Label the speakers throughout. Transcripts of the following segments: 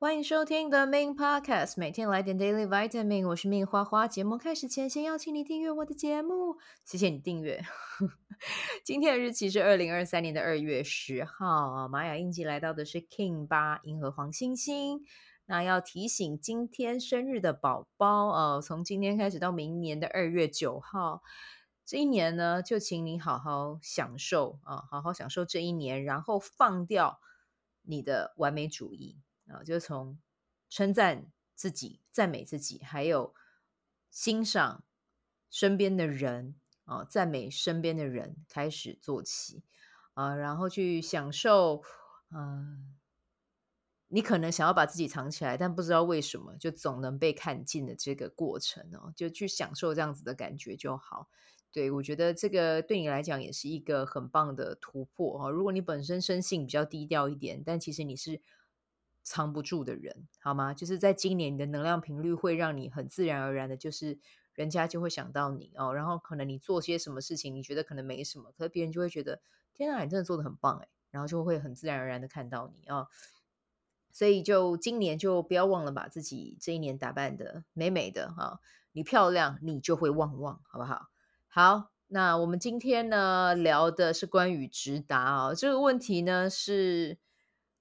Speaker 1: 欢迎收听 The Min Podcast，每天来点 Daily Vitamin。我是 Min 花花。节目开始前，先邀请你订阅我的节目，谢谢你订阅。今天的日期是二零二三年的二月十号啊，玛雅印记来到的是 King 八银河黄星星。那要提醒今天生日的宝宝哦，从今天开始到明年的二月九号，这一年呢，就请你好好享受啊，好好享受这一年，然后放掉你的完美主义。啊，就从称赞自己、赞美自己，还有欣赏身边的人啊，赞美身边的人开始做起啊，然后去享受，嗯，你可能想要把自己藏起来，但不知道为什么就总能被看见的这个过程哦，就去享受这样子的感觉就好。对，我觉得这个对你来讲也是一个很棒的突破哦。如果你本身生性比较低调一点，但其实你是。藏不住的人，好吗？就是在今年，你的能量频率会让你很自然而然的，就是人家就会想到你哦。然后可能你做些什么事情，你觉得可能没什么，可是别人就会觉得，天啊，你真的做得很棒哎，然后就会很自然而然的看到你哦。所以就今年就不要忘了把自己这一年打扮得美美的哈，你漂亮，你就会旺旺，好不好？好，那我们今天呢聊的是关于直达啊，这个问题呢是。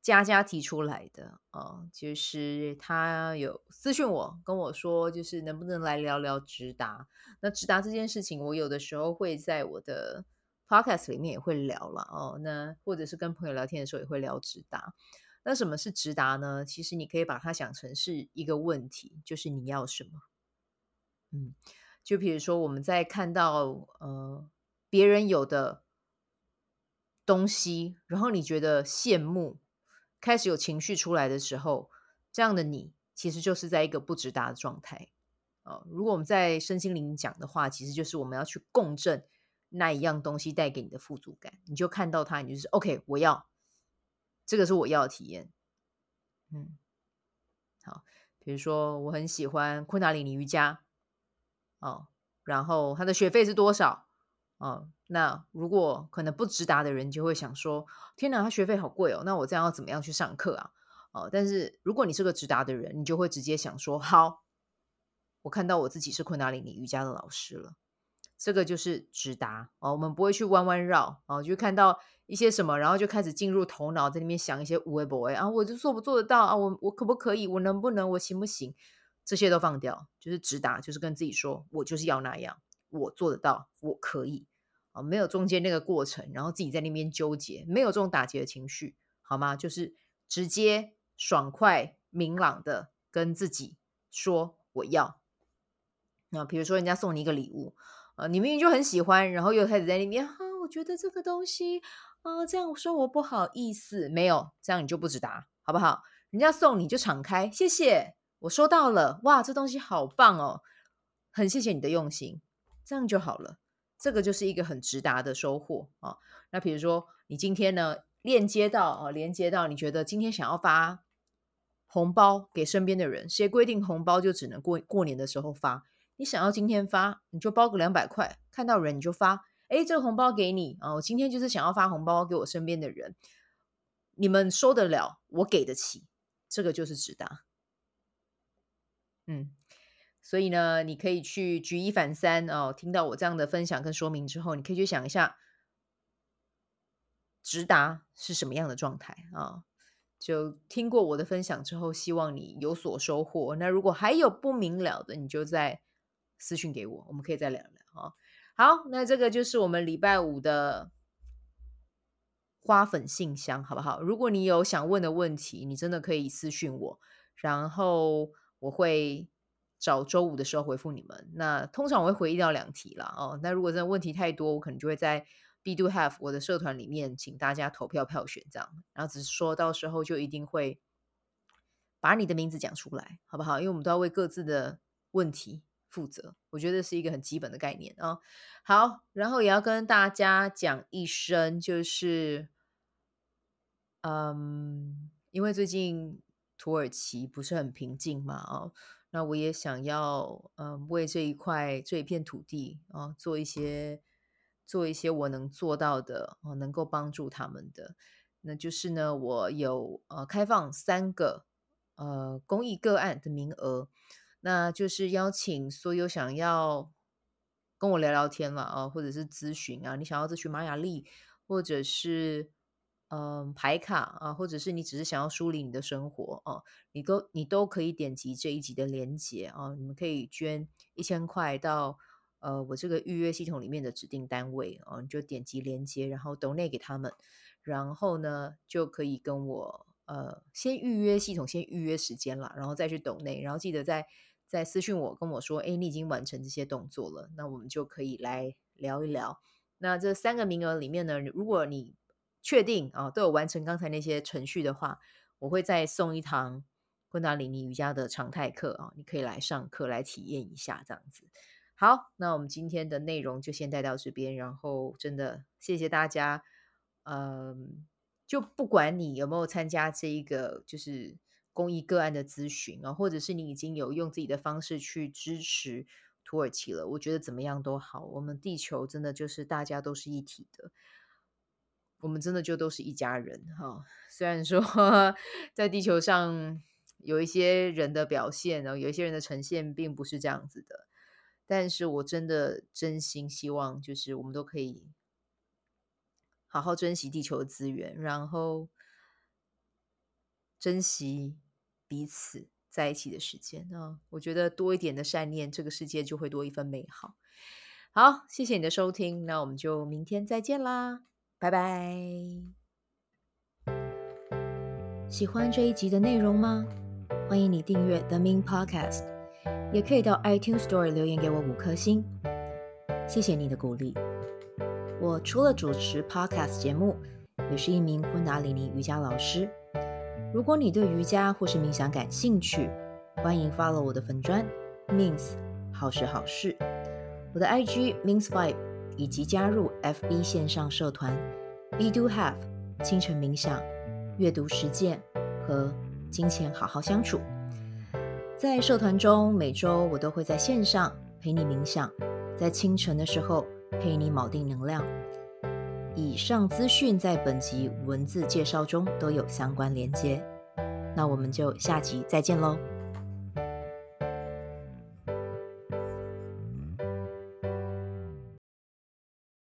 Speaker 1: 佳佳提出来的哦，就是他有私讯我，跟我说，就是能不能来聊聊直达。那直达这件事情，我有的时候会在我的 podcast 里面也会聊了哦。那或者是跟朋友聊天的时候也会聊直达。那什么是直达呢？其实你可以把它想成是一个问题，就是你要什么？嗯，就比如说我们在看到呃别人有的东西，然后你觉得羡慕。开始有情绪出来的时候，这样的你其实就是在一个不直达的状态啊。如果我们在身心灵讲的话，其实就是我们要去共振那一样东西带给你的富足感，你就看到它，你就是 OK，我要这个是我要的体验。嗯，好，比如说我很喜欢昆达里尼瑜伽哦，然后它的学费是多少？哦，那如果可能不直达的人就会想说：天哪，他学费好贵哦，那我这样要怎么样去上课啊？哦，但是如果你是个直达的人，你就会直接想说：好，我看到我自己是昆达里尼瑜伽的老师了，这个就是直达哦。我们不会去弯弯绕哦，就看到一些什么，然后就开始进入头脑，在里面想一些无为不为啊，我就做不做得到啊？我我可不可以？我能不能？我行不行？这些都放掉，就是直达，就是跟自己说：我就是要那样。我做得到，我可以没有中间那个过程，然后自己在那边纠结，没有这种打结的情绪，好吗？就是直接、爽快、明朗的跟自己说我要。那比如说人家送你一个礼物，呃，你明明就很喜欢，然后又开始在那边哈、啊，我觉得这个东西啊，这样说我不好意思，没有，这样你就不直达，好不好？人家送你就敞开，谢谢，我收到了，哇，这东西好棒哦，很谢谢你的用心。这样就好了，这个就是一个很直达的收获啊。那比如说，你今天呢，链接到啊，连接到你觉得今天想要发红包给身边的人，谁规定红包就只能过过年的时候发？你想要今天发，你就包个两百块，看到人你就发。哎，这个红包给你啊，我今天就是想要发红包给我身边的人，你们收得了，我给得起，这个就是直达。嗯。所以呢，你可以去举一反三哦。听到我这样的分享跟说明之后，你可以去想一下，直达是什么样的状态啊、就听过我的分享之后，希望你有所收获。那如果还有不明了的，你就再私讯给我，我们可以再聊聊啊、哦。好，那这个就是我们礼拜五的花粉信箱，好不好？如果你有想问的问题，你真的可以私讯我，然后我会。找周五的时候回复你们。那通常我会回一到两题啦。哦。那如果真的问题太多，我可能就会在 B do Have 我的社团里面请大家投票票选这样。然后只是说到时候就一定会把你的名字讲出来，好不好？因为我们都要为各自的问题负责。我觉得是一个很基本的概念啊、哦。好，然后也要跟大家讲一声，就是嗯，因为最近土耳其不是很平静嘛，哦。那我也想要，嗯，为这一块这一片土地啊，做一些做一些我能做到的，哦，能够帮助他们的。那就是呢，我有呃开放三个呃公益个案的名额，那就是邀请所有想要跟我聊聊天了啊，或者是咨询啊，你想要咨询玛雅丽，或者是。嗯，牌卡啊，或者是你只是想要梳理你的生活啊，你都你都可以点击这一集的连接啊，你们可以捐一千块到呃我这个预约系统里面的指定单位啊，你就点击连接，然后 donate 给他们，然后呢就可以跟我呃先预约系统，先预约时间了，然后再去 donate，然后记得再再私讯我跟我说，哎，你已经完成这些动作了，那我们就可以来聊一聊。那这三个名额里面呢，如果你确定啊，都有完成刚才那些程序的话，我会再送一堂昆达里尼瑜伽的常态课啊，你可以来上课来体验一下，这样子。好，那我们今天的内容就先带到这边，然后真的谢谢大家。嗯，就不管你有没有参加这一个就是公益个案的咨询啊，或者是你已经有用自己的方式去支持土耳其了，我觉得怎么样都好，我们地球真的就是大家都是一体的。我们真的就都是一家人哈，虽然说 在地球上有一些人的表现，然后有一些人的呈现并不是这样子的，但是我真的真心希望，就是我们都可以好好珍惜地球的资源，然后珍惜彼此在一起的时间啊！我觉得多一点的善念，这个世界就会多一份美好。好，谢谢你的收听，那我们就明天再见啦。拜拜！喜欢这一集的内容吗？欢迎你订阅 The Min Podcast，也可以到 iTunes Store 留言给我五颗星。谢谢你的鼓励。我除了主持 Podcast 节目，也是一名昆达里尼瑜伽老师。如果你对瑜伽或是冥想感兴趣，欢迎 follow 我的粉砖 Mins 好时好事，我的 IG Mins Vibe。以及加入 FB 线上社团 Be Do Have 清晨冥想、阅读实践和金钱好好相处。在社团中，每周我都会在线上陪你冥想，在清晨的时候陪你锚定能量。以上资讯在本集文字介绍中都有相关连接。那我们就下集再见喽。